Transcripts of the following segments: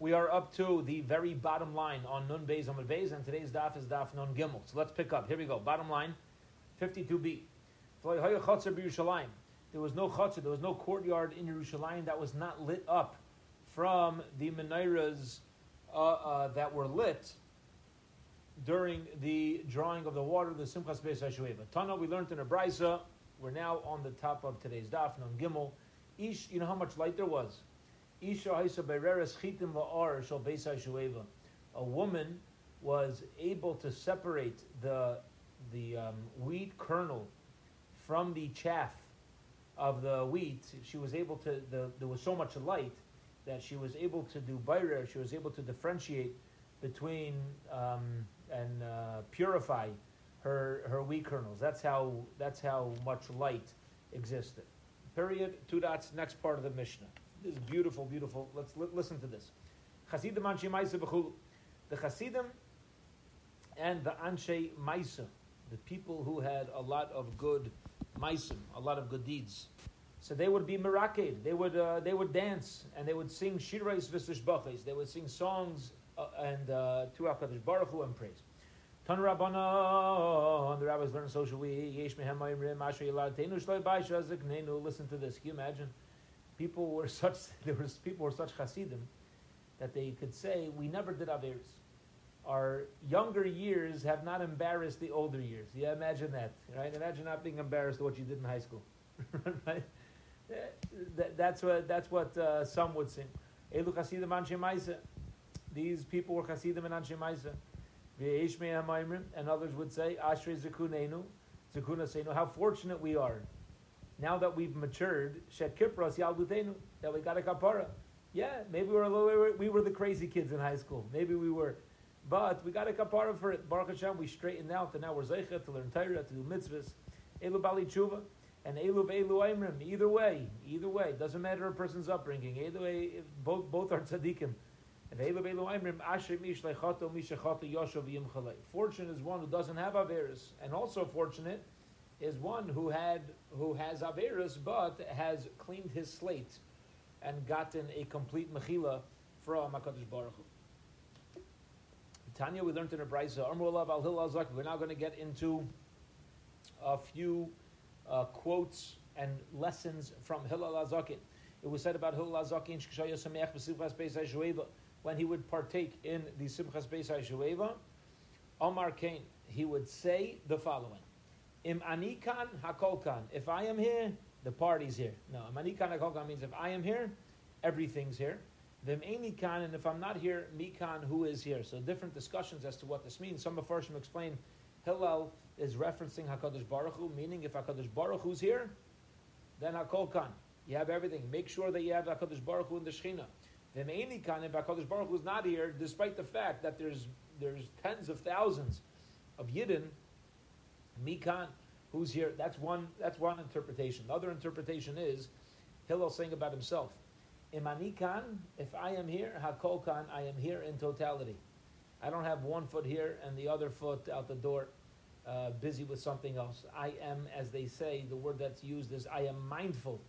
We are up to the very bottom line on Nun Beis Amud Beis, and today's daf is daf Nun Gimel. So let's pick up. Here we go. Bottom line, 52b. There was no chutzah, there was no courtyard in Yerushalayim that was not lit up from the menorahs uh, uh, that were lit during the drawing of the water, the Simchas Beis HaShueva. Tana, we learned in a brisa. We're now on the top of today's daf, Nun Gimel. Ish, you know how much light there was? A woman was able to separate the, the um, wheat kernel from the chaff of the wheat. She was able to, the, there was so much light that she was able to do bayrer, she was able to differentiate between um, and uh, purify her her wheat kernels. That's how that's how much light existed. Period. Two dots. Next part of the Mishnah. This is beautiful, beautiful. Let's li- listen to this. Chasidim Anshe Maisa b'chulu. The Chasidim and the Anshe Maisa, the people who had a lot of good Maisim, a lot of good deeds. So they would be miraked. They would uh, they would dance and they would sing shirais v'sishbachis. They would sing songs uh, and uh, to Hakadosh Baruch Hu and praise. Tan Rabbana, and the rabbis learn socially. Yesh mehem ma'imrim asher yiladteinu shloi b'aisha ziknenu. Listen to this. Can you imagine? People were such there was people were such chasidim that they could say we never did averis. Our younger years have not embarrassed the older years. Yeah, imagine that, right? Imagine not being embarrassed of what you did in high school, right? That, that's what that's what uh, some would sing. Elu chasidim anshe. These people were chasidim and anshe ma'isa. And others would say, Ashrei Zakunenu, Zakuna Seinu, how fortunate we are. Now that we've matured, Shet Kipras Yaldutenu, that we got a kapara. Yeah, maybe we were, a little, we were the crazy kids in high school. Maybe we were. But we got a kapara for it. Baruch Hashem, we straightened out, and now we're Zeicha to learn Torah, to do mitzvahs. Elu Bali Tshuva, and Elu Ve'elu Aimrim. Either way, either way, doesn't matter a person's upbringing. Either way, both, both are tzaddikim. And elu elu aimrim asher mish lechato mishachato yoshav yimchalei. Fortunate is one who doesn't have Averis, and also fortunate is one who had who has Averis but has cleaned his slate and gotten a complete mechila from Hakadosh Baruch Hu. Tanya, we learned in a brayza. We're now going to get into a few uh, quotes and lessons from Hillel Azakin. It was said about Hillel Azakin, when he would partake in the Simchas Beis HaShueva, Omar Kain, he would say the following: Im anikan hakolkan. If I am here, the party's here. No, im anikan hakolkan means if I am here, everything's here. Vim enikan, and if I'm not here, mikan, who is here? So different discussions as to what this means. Some of Farshim explain Hillel is referencing Hakadosh Baruch Hu, meaning if Hakadosh Baruch Hu's here, then hakolkan. You have everything. Make sure that you have Hakadosh Baruch Hu in the Shechina. The Me'eni Kan, if HaKadosh Baruch Hu is not here, despite the fact that there's there's tens of thousands of Yidden, Mikan, who's here, that's one that's one interpretation. The other interpretation is Hillel saying about himself, Imani Kan, if I am here, Hakol Kan, I am here in totality. I don't have one foot here and the other foot out the door, uh, busy with something else. I am, as they say, the word that's used is I am mindful.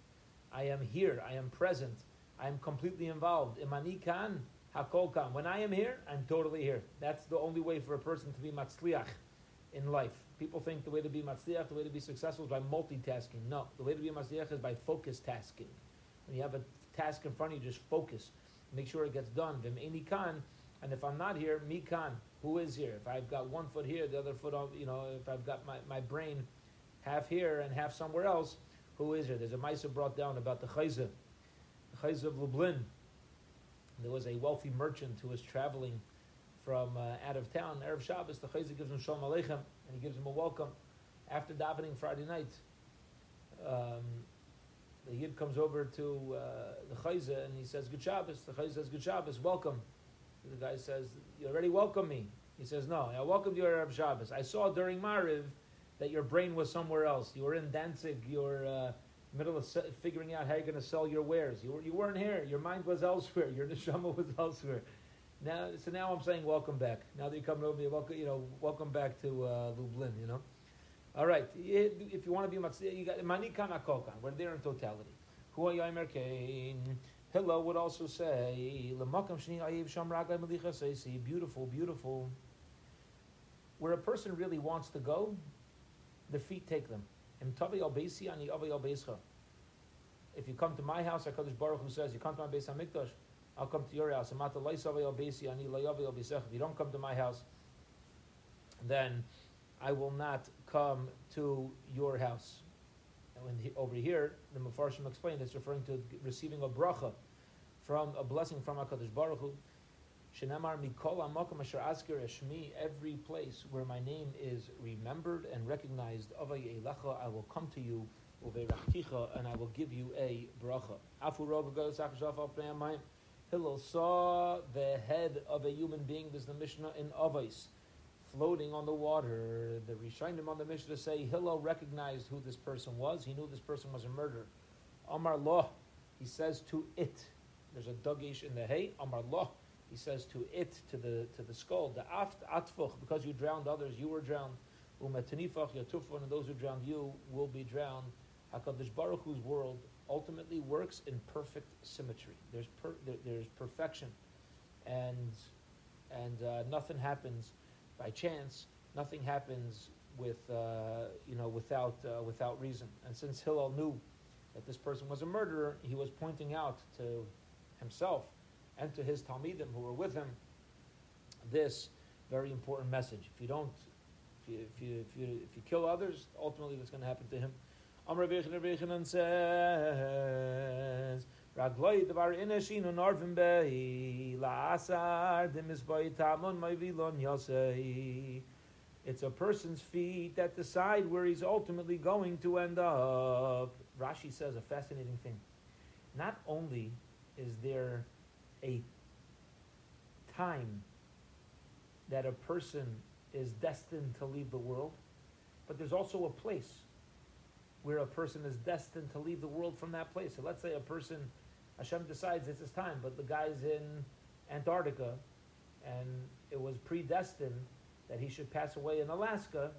I am here. I am present. I'm completely involved. Imani kan, hakol kan. When I am here, I'm totally here. That's the only way for a person to be matzliach in life. People think the way to be matzliach, the way to be successful is by multitasking. No, the way to be matzliach is by focus tasking. When you have a task in front of you, just focus. Make sure it gets done. V'me'eni kan, and if I'm not here, mi kan. Who is here? If I've got one foot here, the other foot on, you know, if I've got my, my brain half here and half somewhere else, who is here? There's a Maisa brought down about the chayzah Chayz of Lublin. There was a wealthy merchant who was traveling from uh, out of town. Erev Shabbos, the Chayz gives him Shalom Aleichem, and he gives him a welcome. After davening Friday night, um, the Yid comes over to uh, the Chayza and he says, Good Shabbos. The Chayza says, Good Shabbos, welcome. The guy says, You already welcome me. He says, No, I welcomed you Erev Shabbos. I saw during Mariv that your brain was somewhere else. You were in Danzig, your uh, middle of se- figuring out how you're going to sell your wares. You, were, you weren't here. Your mind was elsewhere. Your neshama was elsewhere. Now, so now I'm saying welcome back. Now that you're coming over me, welcome, you know, welcome back to uh, Lublin. You know. All right. If you want to be matzliach, you got manikan akokan. We're there in totality. Yomer kain Hillel would also say, beautiful, beautiful. Where a person really wants to go, the feet take them. If you come to my house, HaKadosh Baruch Hu says, you come to my Beis HaMikdash, I'll come to your house. If you don't come to my house, then I will not come to your house. And he, over here, the Mefarshim explained it's referring to receiving a bracha from a blessing from HaKadosh Baruch Hu. Every place where my name is remembered and recognized, avay I will come to you, uveirachticha, and I will give you a bracha. Hillel saw the head of a human being, this is the Mishnah in Avos, floating on the water. The Rishonim on the Mishnah say Hillel recognized who this person was. He knew this person was a murderer. Amar Loh, he says to it. There's a dagish in the hay. Amar Loh, he says to it, to the to the skull. The aft atfuch, because you drowned others, you were drowned. Umetanifach yatufon, and those who drowned you will be drowned. Hakadosh Baruch Hu's world ultimately works in perfect symmetry. There's per, there, there's perfection, and and uh, nothing happens by chance. Nothing happens with uh, you know without uh, without reason. And since Hillel knew that this person was a murderer, he was pointing out to himself and to his talmidim who were with him this very important message. If you don't, if you if you if you, if you kill others, ultimately what's going to happen to him. Amr says. Ragloi devar la'asar tamon yosei. It's a person's feet that decide where he's ultimately going to end up. Rashi says a fascinating thing. Not only is there a time that a person is destined to leave the world, but there's also a place where a person is destined to leave the world from that place. So let's say a person Hashem decides it's his time, but the guy's in Antarctica and it was predestined that he should pass away in Alaska,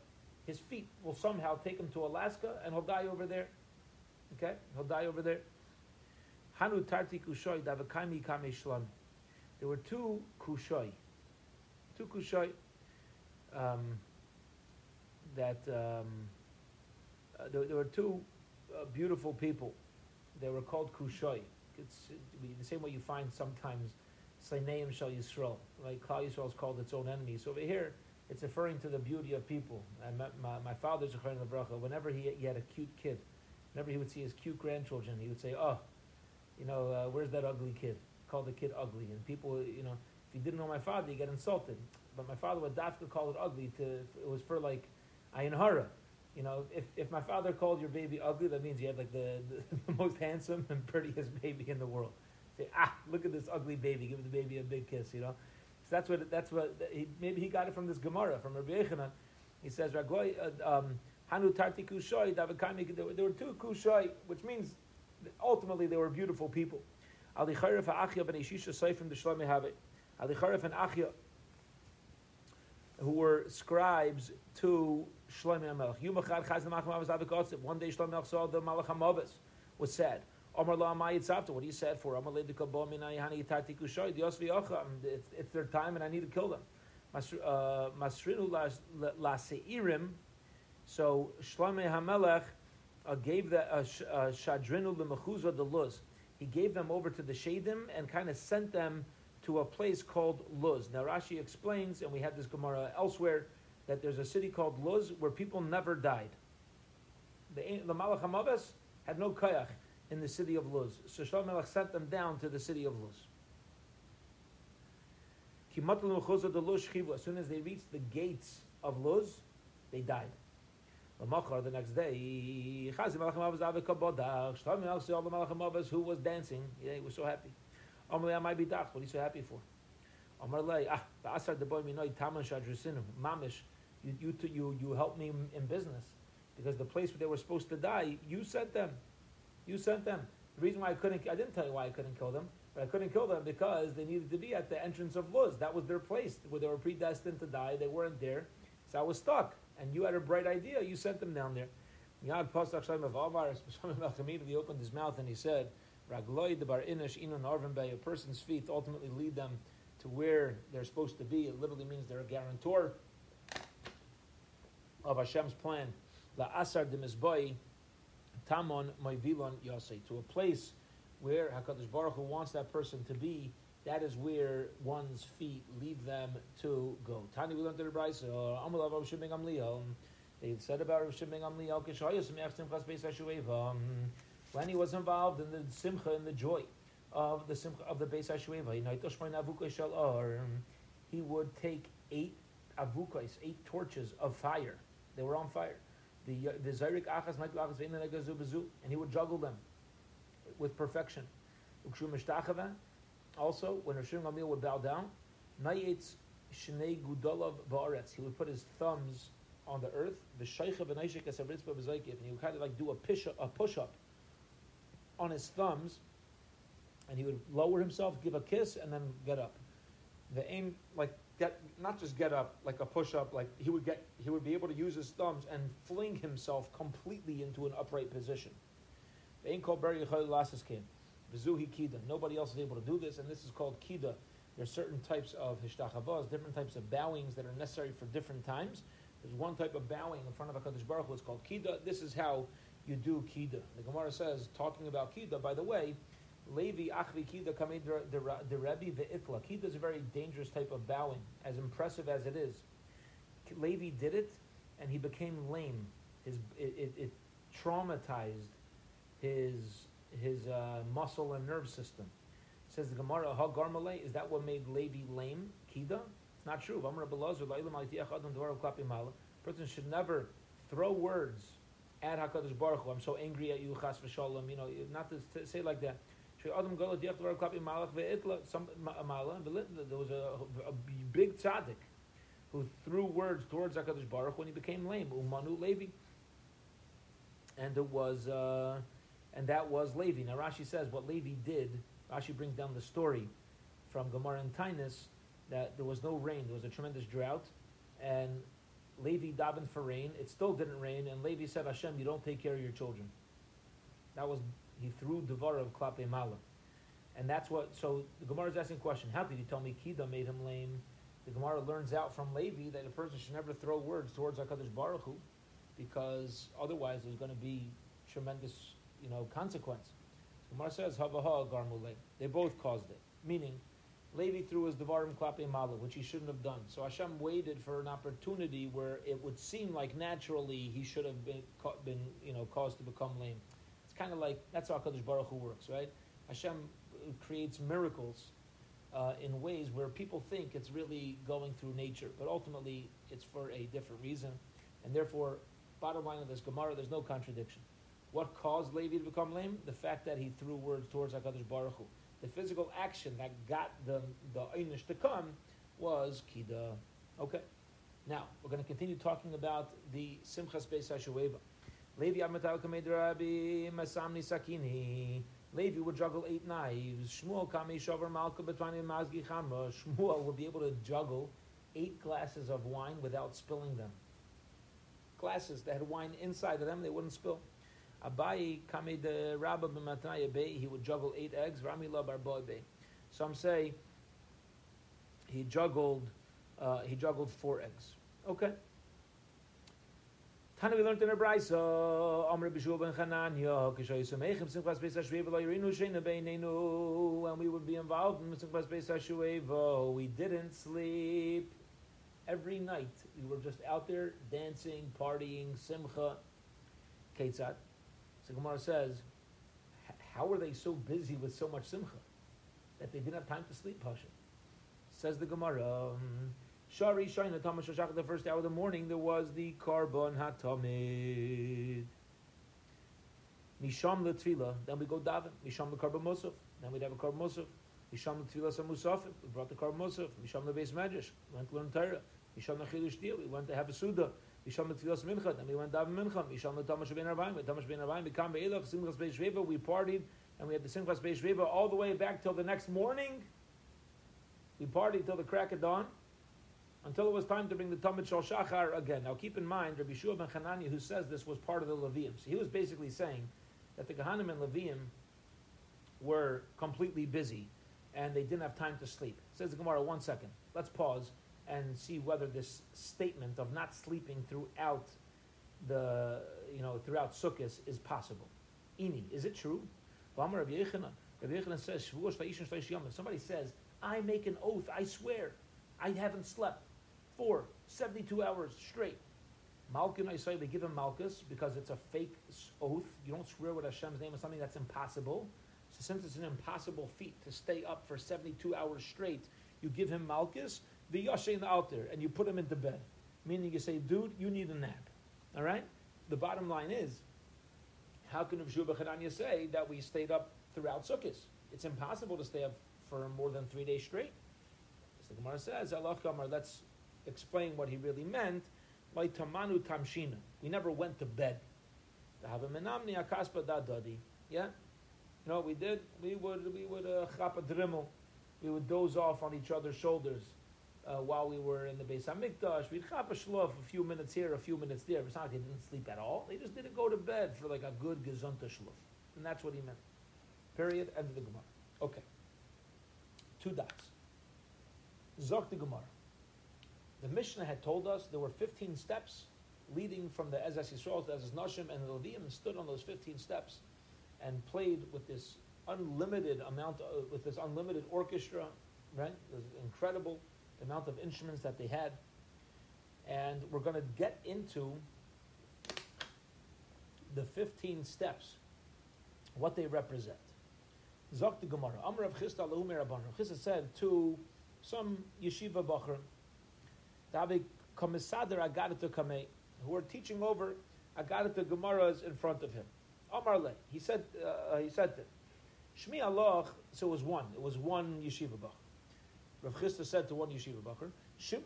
his feet will somehow take him to Alaska and he'll die over there. Okay? He'll die over there. Hanu tarti kushoy davakaimi kame shlam. There were two kushoy. Two kushoy um, that um, uh, there, there, were two uh, beautiful people. They were called kushoy it's the same way you find sometimes Sleineim Shal Yisrael, right? Klal Yisrael is called its own enemy. So over here, it's referring to the beauty of people. And my, my, my father's a Bracha, whenever he, he had a cute kid, whenever he would see his cute grandchildren, he would say, oh, you know, uh, where's that ugly kid? Call the kid ugly. And people, you know, if you didn't know my father, you get insulted. But my father would dafka call it ugly. To It was for like ayin hara. You know, if, if my father called your baby ugly, that means you had like the, the, the most handsome and prettiest baby in the world. Say, ah, look at this ugly baby. Give the baby a big kiss. You know, so that's what that's what he, maybe he got it from this Gemara from Rabbi Yechina. He says, "Ragoy uh, um, Hanu Tarti Kushoy There were two Kushoy, which means ultimately they were beautiful people. Ali Charif Achya ben Ishisha Seifim the Shlomi. Ali Charif and Achya, who were scribes to Shlomi HaMelech. Yumachad Chaz Malachim Avos One day Shlomi HaMelech saw the Malach HaMavos was said. Omar La Mayitzavta. What he said for Omar Ledika Bo Minay Hani Yitati Kushoy. Dios V'yocha. It's their time and I need to kill them. Masrinu La Seirim. So Shlomi HaMelech uh, gave the uh, uh, Shadrinu L'Mechuza the Luz. He gave them over to the Shadim and kind of sent them to a place called Luz. Now Rashi explains, and we had this Gemara elsewhere, that there's a city called Luz where people never died. The, the Malach HaMavas had no kayach in the city of Luz. So Shlomo Melech sent them down to the city of Luz. As soon as they reached the gates of Luz, they died. The next day, all the Malachim Avos who was dancing, yeah, he was so happy. What are you so happy for? Ah, mamish, you, you, you, you helped me in business because the place where they were supposed to die, you sent them. You sent them. The reason why I couldn't, I didn't tell you why I couldn't kill them, but I couldn't kill them because they needed to be at the entrance of Luz. That was their place where they were predestined to die. They weren't there. So I was stuck. And you had a bright idea. You sent them down there. Yad Pasach Shalom of Alvar, he opened his mouth and he said, Ragloi the bar inish bay. A person's feet ultimately lead them to where they're supposed to be. It literally means they're a guarantor of Hashem's plan. La asar de tamon moivilon yosei to a place where Hakadosh Baruch Hu wants that person to be. That is where one's feet lead them to go. Tani we learned the Brisa. Amalav Rav Shimon. They said about Rav Shimon Gamliel Kishayos Me'ach Hashueva. When he was involved in the simcha and the joy of the simcha of the Beis Hashueva, he would take eight avukais, eight torches of fire. They were on fire. The uh, the Zayrik Achas and he would juggle them with perfection. Also, when Rishon Gamliel would bow down, Nayetz Shnei Ba'aretz, he would put his thumbs on the earth, the Shaykha V'Naishik Esabritzba V'Zaykif, and he would kind of like do a push a push up on his thumbs, and he would lower himself, give a kiss, and then get up. The aim, like get not just get up like a push up, like he would get he would be able to use his thumbs and fling himself completely into an upright position. Nobody else is able to do this, and this is called Kida. There are certain types of hishtachavos, different types of bowings that are necessary for different times. There's one type of bowing in front of a Kaddish Baruch Hu, it's called Kida. This is how you do Kida. The Gemara says, talking about Kida, by the way, Levi Achvi Kida Kamei the Rebbe Ve'itla. Kida is a very dangerous type of bowing, as impressive as it is. Levi did it, and he became lame. His, it, it, it traumatized his his uh, muscle and nerve system. Says the Gemara, Ha Garmale, is that what made Levi lame? Kida? It's not true. Person should never throw words at Hakadosh Baruch Hu. I'm so angry at you, Chas v'Shalom. You know, not to say like that. There was a, a big tzaddik who threw words towards Hakadosh Baruch when he became lame. Umanu Levi, and it was. Uh, and that was Levi. Now Rashi says what Levi did. Rashi brings down the story from Gemara and Tainus that there was no rain. There was a tremendous drought, and Levi davened for rain. It still didn't rain, and Levi said, "Hashem, you don't take care of your children." That was he threw devar of klape mala, and that's what. So the Gemara is asking a question: How did he tell me Kida made him lame? The Gemara learns out from Levi that a person should never throw words towards Hakadosh Baruch Hu, because otherwise there's going to be tremendous you know, consequence. Gemara says, Havaha Garmule. They both caused it. Meaning, Levi threw his Devarim Klape Mala, which he shouldn't have done. So Hashem waited for an opportunity where it would seem like naturally he should have been, been you know, caused to become lame. Kind of like, that's how HaKadosh Baruch Hu works, right? Hashem creates miracles uh, in ways where people think it's really going through nature, but ultimately it's for a different reason. And therefore, bottom line of this Gemara, there's no contradiction. What caused Levi to become lame? The fact that he threw words towards HaKadosh Baruch Hu. The physical action that got the, the Einish to come was Kida. Okay. Now, we're going to continue talking about the Simchas Beis HaShueva. Levi Amatal Kamed Rabbi Masamni Sakini. Levi would juggle eight knives. Shmuel Kami Shover Malka Betwani Mazgi Chamra. Shmuel would be able to juggle eight glasses of wine without spilling them. Glasses that had wine inside of them, they wouldn't spill. Abayi kami the rabba b'matnaya be, he would juggle eight eggs. Rami la barboy be. Some say he juggled uh, he juggled four eggs. Okay. Tana we learned in a brayso, Amr Bishul ben Chananya, Kishay Sumechim Simchas Beis HaShueva Lo Yirinu Sheina Beinenu, and we would be involved in Simchas Beis HaShueva. We didn't sleep. Every night we were just out there dancing, partying, Simcha. Ketzat. So Gemara says, how were they so busy with so much simcha that they didn't have time to sleep? Pasha says the Gemara. Um, Shari Shaina Tamash Shachar, the first hour of the morning, there was the Karban Hatamid. Misham the Tefillah, then we go daven. Misham the Karban Musaf, then we'd have a Karban Musaf. Misham the Tefillah Musafim, we brought the Karban Musaf. Misham the Beis Medrash, we went to learn Torah. Misham the Chilush Deal, we went to have a Suda. Yisham Tfilas Mincha, and we went down Mincha. Yisham Tamash Ben Arvaim, Tamash Ben Arvaim, we come Be'elach, Simchas Beis Shveva, we partied, and we had the Simchas Beis Shveva all the way back till the next morning. We partied till the crack of dawn, until it was time to bring the Talmud Shal Shachar again. Now keep in mind, Rabbi Shua ben Hanani, who says this, was part of the Levium. So he was basically saying that the Gehanim and Levium were completely busy and they didn't have time to sleep. Says the Gemara, one second. Let's pause and see whether this statement of not sleeping throughout the, you know, throughout Sukkot is possible. Ini, is it true? Rabbi says, if somebody says, I make an oath, I swear, I haven't slept for 72 hours straight. Malkin, say they give him Malchus because it's a fake oath. You don't swear with Hashem's name on something that's impossible. So since it's an impossible feat to stay up for 72 hours straight, you give him Malchus, the Yashin out there, and you put him into bed. Meaning you say, dude, you need a nap. All right? The bottom line is, how can Shuba Chananya say that we stayed up throughout Sukkot? It's impossible to stay up for more than three days straight. So the Gemara says, let's explain what he really meant. Like tamanu tamshina. We never went to bed. Yeah? You know what we did? We would we would uh, a. We would doze off on each other's shoulders uh, while we were in the Beis Hamikdash. We'd chap a shlof a few minutes here, a few minutes there. It's not like they didn't sleep at all. They just didn't go to bed for like a good gezunta shlof. And that's what he meant. Period. End of the Gemara. Okay. Two dots. Zok the Gemara. The Mishnah had told us there were 15 steps leading from the Ezas Yisrael to Ezas Nashim, and the Levium stood on those 15 steps and played with this unlimited amount, of, with this unlimited orchestra, right? This incredible amount of instruments that they had. And we're going to get into the 15 steps, what they represent. Zok the Gemara. Amr of Rabban. Chisda said to some yeshiva bacher, David Komisader Agadata Kamei, who were teaching over Agadata Gemaras in front of him. Amar Le. He said, uh, he said to Shmi Allah, so it was one. It was one yeshiva bacher. Rav Chisda said to one yeshiva bacher,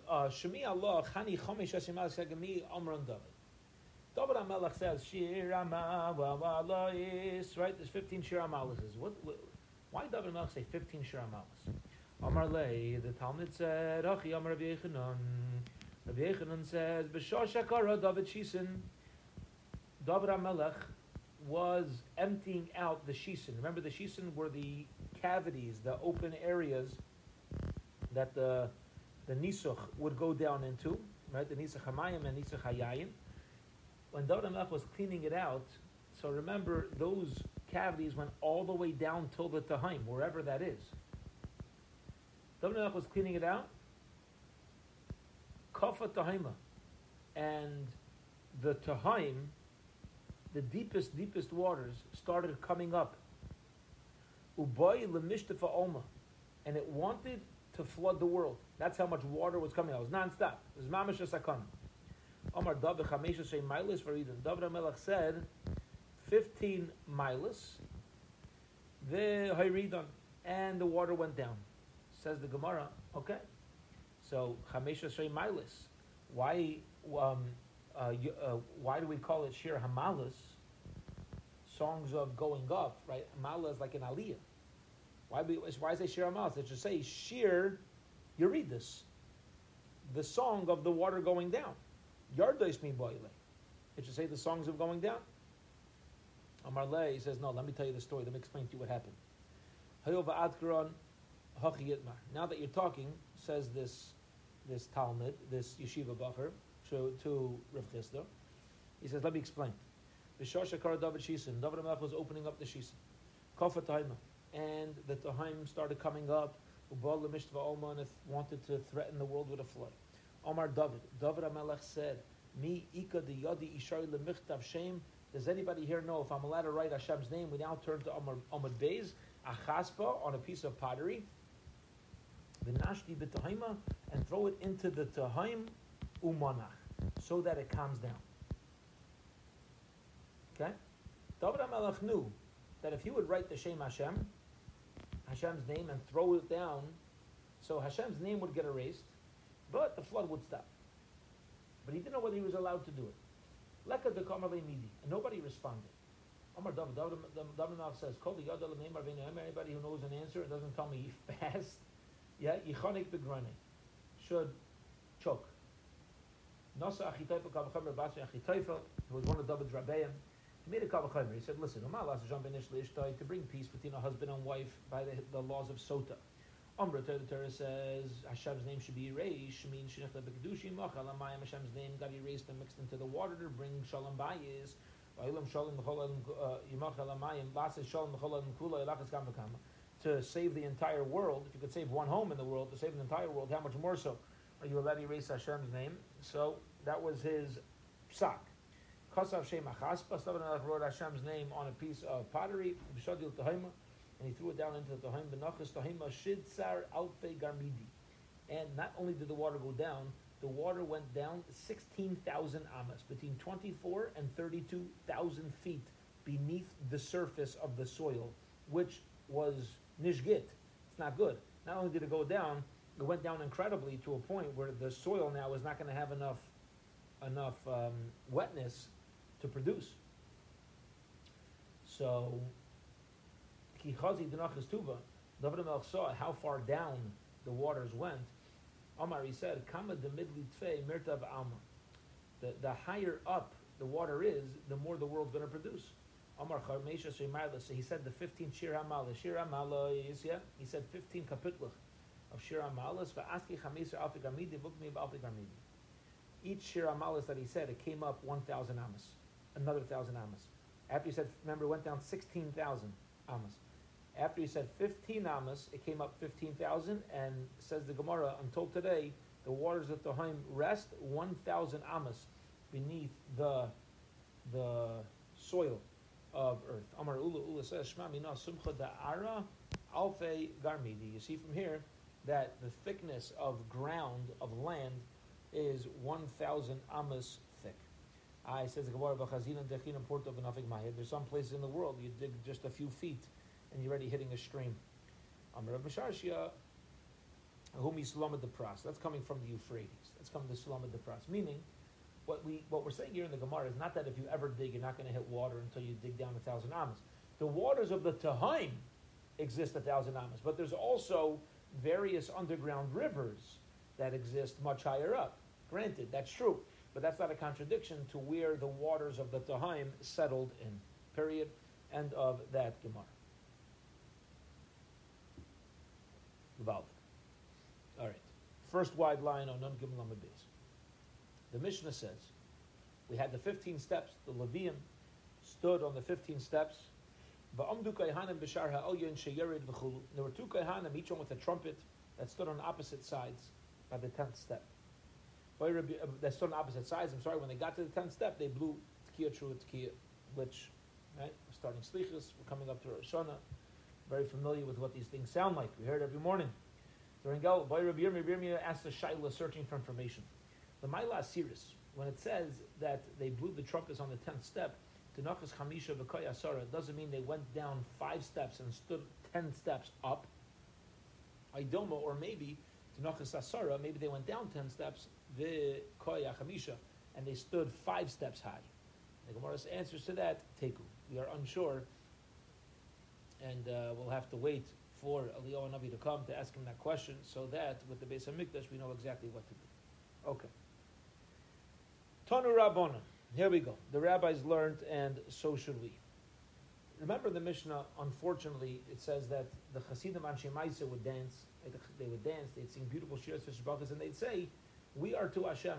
uh, Shmi Allah, Chani Chomesh Hashem Sagami Amran David. David HaMelech says, Shir Amalis, right? There's 15 Shir Amalis. What, what, why David Melch say 15 Shir Amalis? Amar Lei, the Talmud said, Achi Amar Rav Yechanan. Rav Yechanan says, B'shah Shakara David Shisin. David HaMelech was emptying out the Shisin. Remember, the Shisin were the cavities, the open areas that the the Nisuch would go down into, right? The Nisuch Hamayim and Nisuch Hayayim. When David HaMelech was cleaning it out, so remember, those cavities went all the way down till the Tahaim, wherever that is. David was cleaning it out. Kafa Tahaima. And the Tahaim, the deepest, deepest waters, started coming up. Ubay lemishtafa Oma. And it wanted to flood the world. That's how much water was coming out. It was non-stop. It was mamash sakana. Omar David Chamesha milas for Eden. David Melech said 15 miles, the Hayridon, and the water went down. Says the Gemara, okay. So, Chamesha Shrei Milas. Why, um, uh, you, uh, why do we call it Shir Hamalas? Songs of going up, right? Hamala is like an aliyah. Why, we, why is it Shir Hamalas? It should say Shir Yuridus, the song of the water going down. Yardois mi boile. It should say the songs of going down. Amar Le, he says, no, let me tell you the story. Let me explain to you what happened. Now that you're talking, says this this Talmud, this yeshiva bacher, to, to Rav Chisda, he says, let me explain. B'shashakar David Shisin, David Amelech was opening up the Shisin. Kofa and the Tahaim started coming up, Ubal Lemishva Oma, and wanted to threaten the world with a flood. Omar David, David Amelech said, Me Ika the Yadi Ishari Lemichtav Shem, does anybody here know if I'm allowed to write Hashem's name? We now turn to Amud Beis, Achaspa on a piece of pottery, b'Tahima, and throw it into the Tahaim Umanach, so that it calms down. Okay? David HaMelech knew that if he would write the Shem Hashem, Hashem's name, and throw it down, so Hashem's name would get erased, but the flood would stop. But he didn't know whether he was allowed to do it. Leka de midi. And nobody responded. Omar David, David says, Kol anybody who knows an answer and doesn't tell me fast, yeah, yichonik begrane, should choke. Nasa Achitoifel Kavachamer Basi Achitoifel, who was one of David's Rabbeim, He made a kavachomer. He said, "Listen, to bring peace between a husband and wife by the, the laws of sota." Umbra the Torah says Hashem's name should be erased. Means Hashem's name got erased and mixed into the water to bring shalom bayis. To save the entire world, if you could save one home in the world, to save the entire world, how much more so are you allowed to erase Hashem's name? So that was his psak. Kasav Shem Achaspa, wrote Hashem's name on a piece of pottery, and he threw it down into the Tahim Benachas Tahima Shidsar Alfe Garmidi. And not only did the water go down, the water went down 16,000 amas, between 24 and 32,000 feet beneath the surface of the soil, which was nishgit. It's not good. Not only did it go down, it went down incredibly to a point where the soil now is not going to have enough enough um, wetness to produce. So, Kichazi Denachas Tuba, David Melch saw how far down the waters went. Omar, he said, Kama de midlitfe mirtav alma. The higher up the water is, the more the world's going to produce. Omar Charmesha Shemaila, so he said the 15 Shir Hamala. Shir Hamala is, yeah, he said 15 kapitlach of Shir Hamalas, Va'aski Chamesa Alfi Garmidi, Vukmi Garmidi. Each Shir Hamalas that he said, it came up 1,000 amas another thousand amas. After he said, remember, it went down 16,000 amas. After he said 15 amas, it came up 15,000, and says the Gemara, until today, the waters of Tohaim rest 1,000 amas beneath the, the soil of earth. Amar Ula Ula says, Shma Mina Sumcha Da'ara Alfe Garmidi. You see from here that the thickness of ground, of land, is 1,000 amas thick. I says the Gemara Bachazina Dechin Port of Nafik Mahid. There's some places in the world you dig just a few feet and you're already hitting a stream. Amr Bashashia, whom he Sulamad the Pras. That's coming from the Euphrates. That's coming to Sulamad the Pras. Meaning, what we what we're saying here in the Gemara is not that if you ever dig, you're not going to hit water until you dig down a thousand amas. The waters of the Tahaim exist a thousand amas, but there's also various underground rivers that exist much higher up. Granted, that's true. But that's not a contradiction to where the waters of the Tahaim settled in. Period. End of that Gemara. Valid. All right. First wide line on Nun Gimel Beis. The Mishnah says we had the 15 steps. The Levium stood on the 15 steps. There were two Kaihanim, each one with a trumpet, that stood on opposite sides by the 10th step. Uh, they're still on opposite sides. I'm sorry, when they got to the 10th step, they blew Tkiya True Tkiya, which, right, we're starting Slichas, we're coming up to Rosh Hashanah, very familiar with what these things sound like. We heard every morning. During Gal, Boy Rabbi Yirmi asked the Shaila searching for information. The Maila Asiris, when it says that they blew the trumpets on the 10th step, Tanachas Chamisha V'Koy Asara, doesn't mean they went down five steps and stood 10 steps up. Idoma, or maybe Tanachas Asara, maybe they went down 10 steps the koya chamisha, and they stood five steps high. The Gemara's answers to that, teku. We are unsure, and uh, we'll have to wait for Eliyahu Navi to come to ask him that question, so that with the base of Mikdash we know exactly what to do. Okay. Tanu Rabbona. Here we go. The rabbis learned, and so should we. Remember the Mishnah, unfortunately, it says that the Hasidim Anshe would dance, they would dance, they'd sing beautiful shiras for and they'd say, we are to Hashem.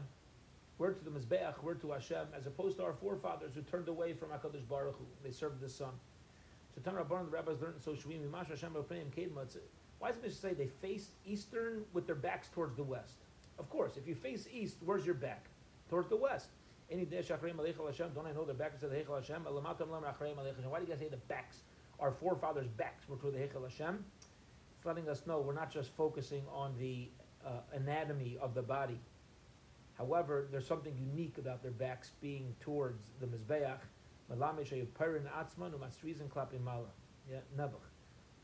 We're to the Mizbeach, we're to Hashem, as opposed to our forefathers who turned away from HaKadosh Baruch Hu. They served the sun. So Tan Rabban, the rabbis learned So Shvim, Mimash Hashem. Why does it say they face eastern with their backs towards the west? Of course, if you face east, where's your back? Towards the west. Any day Don't I know their backs to the Heichal Hashem? Why do you guys say the backs? Our forefathers' backs were to the Heichal Hashem. It's letting us know we're not just focusing on the uh, anatomy of the body. However, there's something unique about their backs being towards the Mizbeach. Yeah,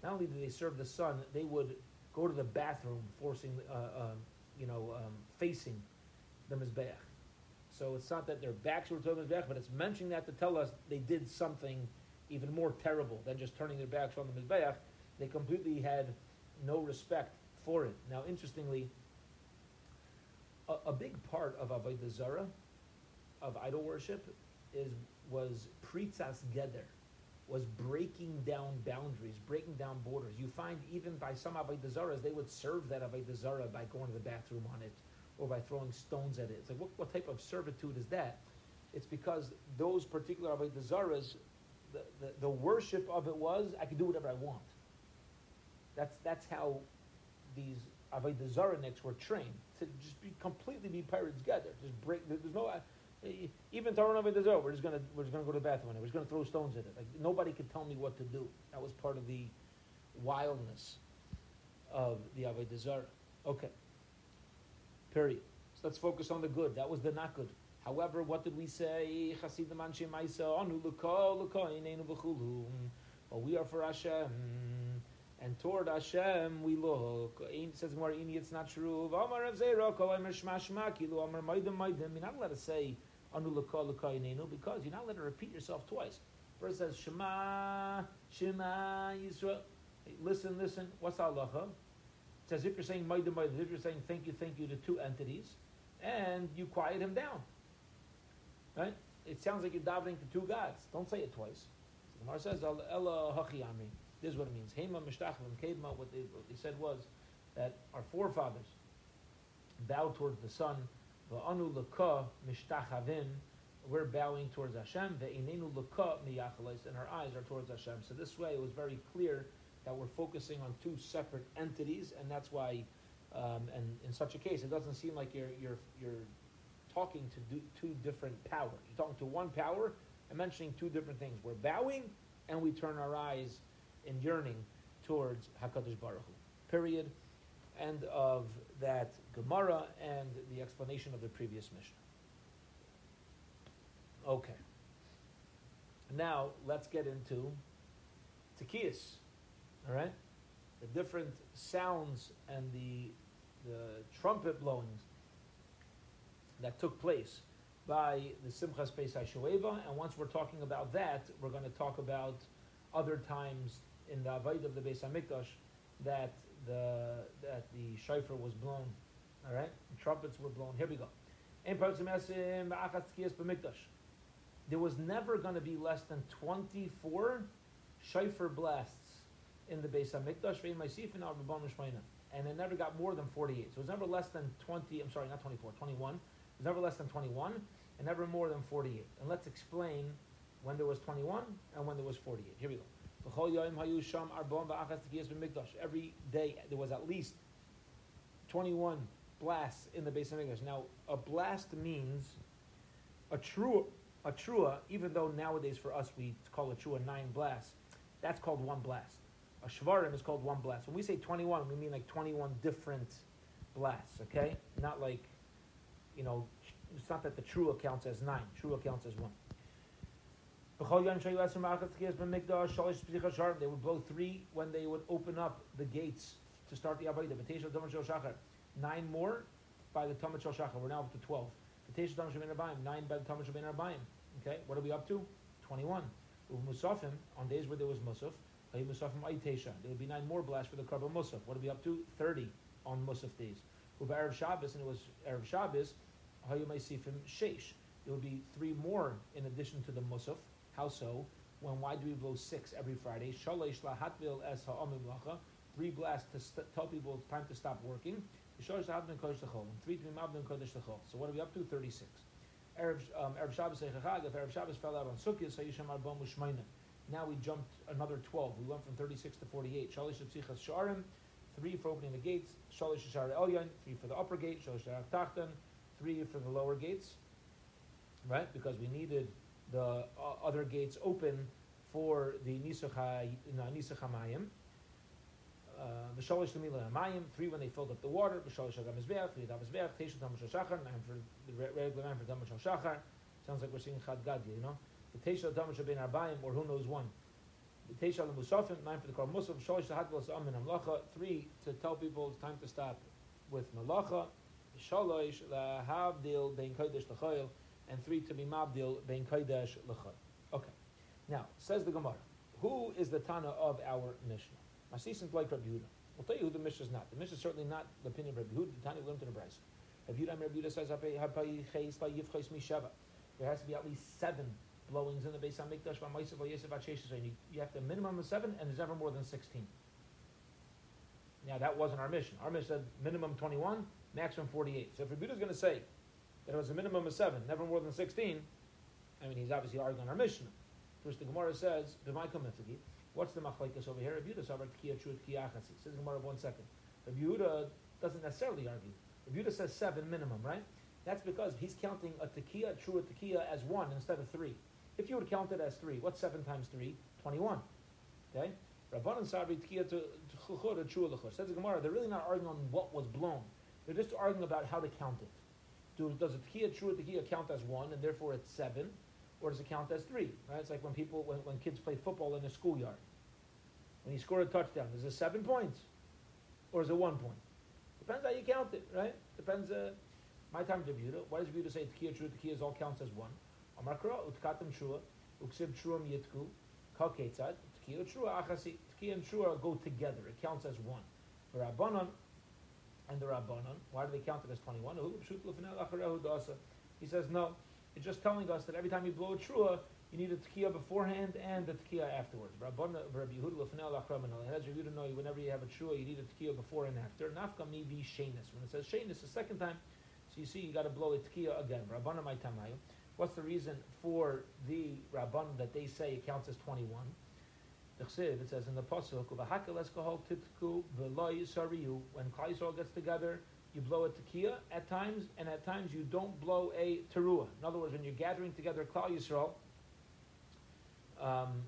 Not only did they serve the sun, they would go to the bathroom, forcing, uh, uh, you know, um, facing the Mizbeach. So it's not that their backs were to the but it's mentioning that to tell us they did something even more terrible than just turning their backs on the Mizbeach. They completely had no respect for it. Now, interestingly, a, a big part of Avodah Zarah, of idol worship, is was pritzas geder, was breaking down boundaries, breaking down borders. You find even by some avodah zaras, they would serve that avodah zara by going to the bathroom on it, or by throwing stones at it. It's like what, what type of servitude is that? It's because those particular avodah the, the, the worship of it was I can do whatever I want. That's that's how these avodah zaraniks were trained to just be completely be pirates together. Just break. There's no uh, even Taron avodah zara. We're just gonna we're just gonna go to the bathroom. We're just gonna throw stones at it. Like nobody could tell me what to do. That was part of the wildness of the avodah zara. Okay. Period. So let's focus on the good. That was the not good. However, what did we say? Well, we are for Hashem and toward Hashem we look. Says more, it's not true. You're not allowed to say because you're not allowed to repeat yourself twice. First says Shema, Shema Yisrael. Hey, listen, listen. What's halacha? It's as if you're saying maidim maidim. If you're saying thank you, thank you to two entities, and you quiet him down. Right? It sounds like you're davening to two gods. Don't say it twice. The Gemara says Ella Hachi. This is what it means. Hema mishtachlim kedma. What they, what they said was that our forefathers bowed towards the sun. Va'anu leka mishtachavim. We're bowing towards Hashem. Ve'inenu leka miyachalais. And our eyes are towards Hashem. So this way, it was very clear that we're focusing on two separate entities, and that's why. Um, and in such a case, it doesn't seem like you're you're you're talking to two different powers. You're talking to one power and mentioning two different things. We're bowing, and we turn our eyes in yearning towards Hakadosh Baruch Hu. Period. End of that Gemara and the explanation of the previous Mishnah. Okay. Now let's get into Tekiyas. All right, the different sounds and the the trumpet blowings that took place by the Simchas Pesach Shoeva, and once we're talking about that, we're going to talk about other times in the Avodah of the Beis Hamikdash that the that the shofar was blown. All right, the trumpets were blown. Here we go. There was never going to be less than 24 shofar blasts in the Beis Hamikdash. And it never got more than 48. So it was never less than 20, I'm sorry, not 24, 21. It was never less than 21 and never more than 48. And let's explain when there was 21 and when there was 48. Here we go. Every day there was at least 21 blasts in the Beis Hamikdash. Now, a blast means a true a trua, even though nowadays for us we call a trua nine blasts, that's called one blast. A shvarim is called one blast. When we say 21, we mean like 21 different blasts, okay? Not like, you know, it's not that the true counts as nine. true counts as one. They would blow three when they would open up the gates to start the Avodah. Nine more by the Talmud Shachar. We're now up to 12. Nine by the Talmud Shal Arbaim. Okay, what are we up to? 21. Musafim, on days where there was Musaf, there would be nine more blasts for the Karban Musaf. What are we up to? 30 on Musaf days. Uba Arab Shabbos, and it was Erev Shabbos, Hayumaisifim Sheish. There would be three more in addition to the Musaf. How so? When why do we blow six every Friday? Shalosh lahatvil es ha'amim lacha. Three blasts to st- tell people it's time to stop working. Shalosh lahatvil kodesh l'chol. And three to be mavdin kodesh l'chol. So what are we up to? Thirty-six. Arab, um, Erev Shabbos Eichachag. If Arab Shabbos fell out on Sukkot, so Yisham Arbom Ushmaina. Now we jumped another twelve. We went from thirty-six to forty-eight. Shalosh Psichas Sharim. Three for opening the gates. Shalosh Shar Elyon. Three for the upper gate. Shalosh Shar Tachtan. Three for the lower gates. Right, because we needed the uh, other gates open for the Nisach HaMayim. Uh, V'shalish Lamila Mayim, three when they filled up the water, V'shalish Hagam Mizbeach, three Dav Mizbeach, Teisha Tam Shachar, nine for the regular nine for Tam Shachar. Sounds like we're seeing Chad Gadya, you know? The Teisha Tam Ben Arbaim, or who knows one. The Teisha Musafim, nine for the Kar Musaf, Shalish Hadlas Amin Amlacha, three to tell people it's time to stop with Malacha, Shalish Lahavdil Ben Kodesh L'chayil, and three to be mabdil bein kodesh l'chad. Okay. Now says the Gemara, who is the Tana of our Mishnah? Masisin like Rabbi Yehuda. We'll tell you who the Mishnah is not. The Mishnah is certainly not the opinion of Rabbi Yehuda. The Tana learned in the Bryce. Rabbi Yehuda, Rabbi says there has to be at least seven blowings in the Beis Hamikdash. You, you have to minimum of seven, and there's never more than sixteen. Now that wasn't our mission. Our mission said minimum twenty-one, maximum forty-eight. So if Rabbi is going to say that it was a minimum of seven, never more than sixteen, I mean he's obviously arguing our mission. First, the Gemara says, What's the machlekes over here? Rabbi Yehuda says, Says Gemara, one second. Rabbi Yehuda doesn't necessarily argue. Rabbi Yehuda says seven minimum, right? That's because he's counting a tekiah, true tekiah, as one instead of three. If you would count it as three, what's seven times three? Twenty-one. Okay? Rabbanan Sabri tekiah to. Says the Gemara, they're really not arguing on what was blown. They're just arguing about how to count it. Do, does a tekiah, true tekiah count as one, and therefore it's seven? or does it count as three? Right? It's like when people, when, when kids play football in a schoolyard. When you score a touchdown, is it seven points, or is it one point? Depends how you count it, right? Depends. Uh, my time to Buda. Why does Buda say Tkiya Trua? Tkiya all counts as one. Amakra utkatim Trua uksib Truam Yitku kal ketzad Tkiya Trua achasi Tkiya and Trua go together. It counts as one. The Rabbanon and the Rabbanon. Why do they count it as twenty one? He says no. It's just telling us that every time you blow a trua, you need a tekiah beforehand and a tekiah afterwards. Rabbi Yehuda know whenever you have a trua, you need a tekiah before and after. Nafka mi be shenus. When it says shenus the second time, so you see you got to blow a tekiah again. Rabbana my tamayu. What's the reason for the rabban that they say it counts as twenty one? It says in the pasuk, When Klai gets together, you blow a tekiah at times, and at times you don't blow a teruah. In other words, when you're gathering together Klal Yisrael, um,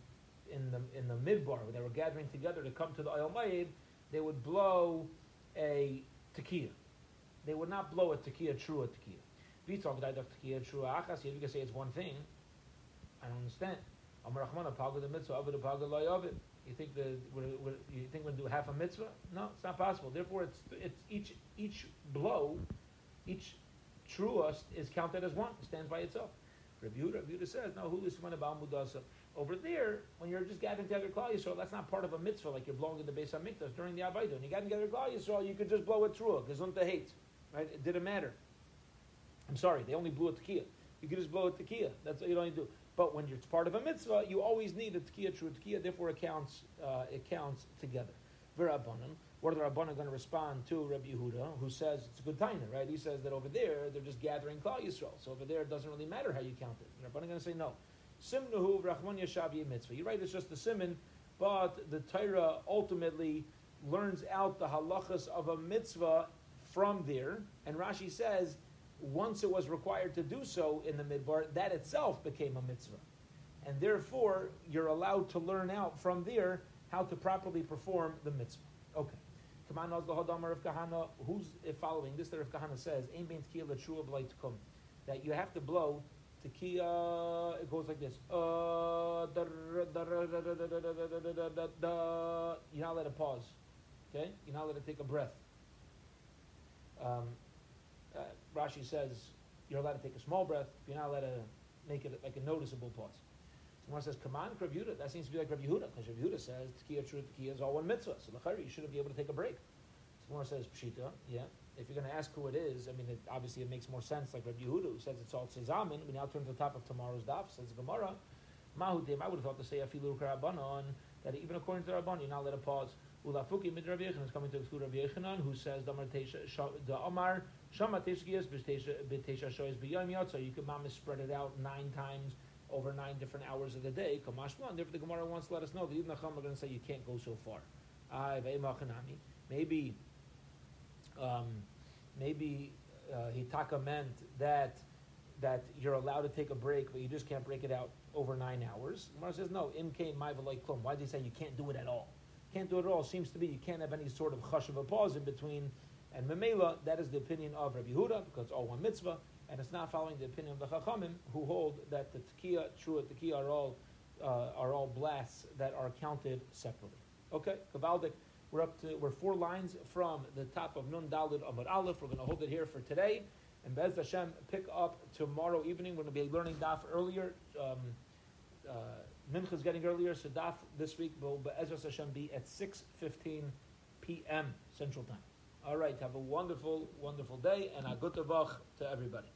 in the in the midbar, when they were gathering together to come to the Ohel Moed, they would blow a tekiah. They would not blow a tekiah, true a tekiah. You talk about achas, if you can say it's one thing, I don't understand. The you think that you think we're do half a mitzvah? No, it's not possible. Therefore, it's it's each each blow, each truest is counted as one. It stands by itself. Rebuta, Rebuta says, no, who is one about mudasa? Over there, when you're just gathering together Klal Yisrael, that's not part of a mitzvah like you're blowing in the Beis Hamikdash during the Abaydah. When you gather together Klal Yisrael, you could just blow a trua, gesundta hate, right? It didn't matter. I'm sorry, they only blew a tekiah. You could just blow a tekiah. That's what you don't need to do. But when it's part of a mitzvah, you always need a tkiya, true tkiya, therefore it counts, uh, it counts together. V'rabbanan, what are the Rabbanan going to respond to Rabbi Yehuda, who says it's a good taina, right? He says that over there, they're just gathering Klal Yisrael. So over there, it doesn't really matter how you count it. The Rabbanan going to say, no. Simnuhu v'rachman yashavi mitzvah. You're right, it's just the simon, but the Torah ultimately learns out the halachas of a mitzvah from there. And Rashi says, once it was required to do so in the midbar, that itself became a mitzvah. And therefore, you're allowed to learn out from there how to properly perform the mitzvah. Okay. Who's following this? That Rav Kahana says, that you have to blow tekiah. It goes like this. Uh, You're not let it pause. Okay, you're not let it take a breath. Um, uh, Rashi says you're allowed to take a small breath, you're not allowed to make it like a noticeable pause. Someone says, on, Rav Yehuda. That seems to be like Rav Yehuda, because Rav Yehuda says, Tekiya, true Tekiya is all one mitzvah. So the you shouldn't be able to take a break. Someone says, Pshita, yeah. If you're going to ask who it is, I mean, it, obviously it makes more sense, like Rav Yehuda, who says it's all Tzezamin. We now turn to the top of tomorrow's daf, says Gemara. Mahudim, I would have thought to say Afilu Karabanon, that even according to the Rabban, you're not allowed a pause. Ulafuki mid Yochanan is coming to exclude Rav Yochanan, who says the Amar Shama Teshkias b'Tesha Shoyes b'Yom Yotza. You could mama spread it out nine times over nine different hours of the day. Therefore, the Gemara wants to let us know the Ibn Acham are going to say you can't go so far. Maybe, um, maybe uh, Hitaka meant that that you're allowed to take a break, but you just can't break it out over nine hours. Gemara says no. M K Im came Why does he say you can't do it at all? Can't do it at all seems to be you can't have any sort of hush of a pause in between. And Memela, that is the opinion of Rabbi Yehuda, because it's all one mitzvah, and it's not following the opinion of the Chachamim, who hold that the tekiah, true tekiah, are all uh, are all blasts that are counted separately. Okay, Kavaldik, we're up to we're four lines from the top of Nun Dalid Amud Aleph. We're going to hold it here for today, and Bez Hashem pick up tomorrow evening. We're going to be learning Daf earlier. Um, uh, Mincha is getting earlier, so Daf this week will Ezra Hashem be at 6.15 p.m. Central Time. All right, have a wonderful, wonderful day, and a good to everybody.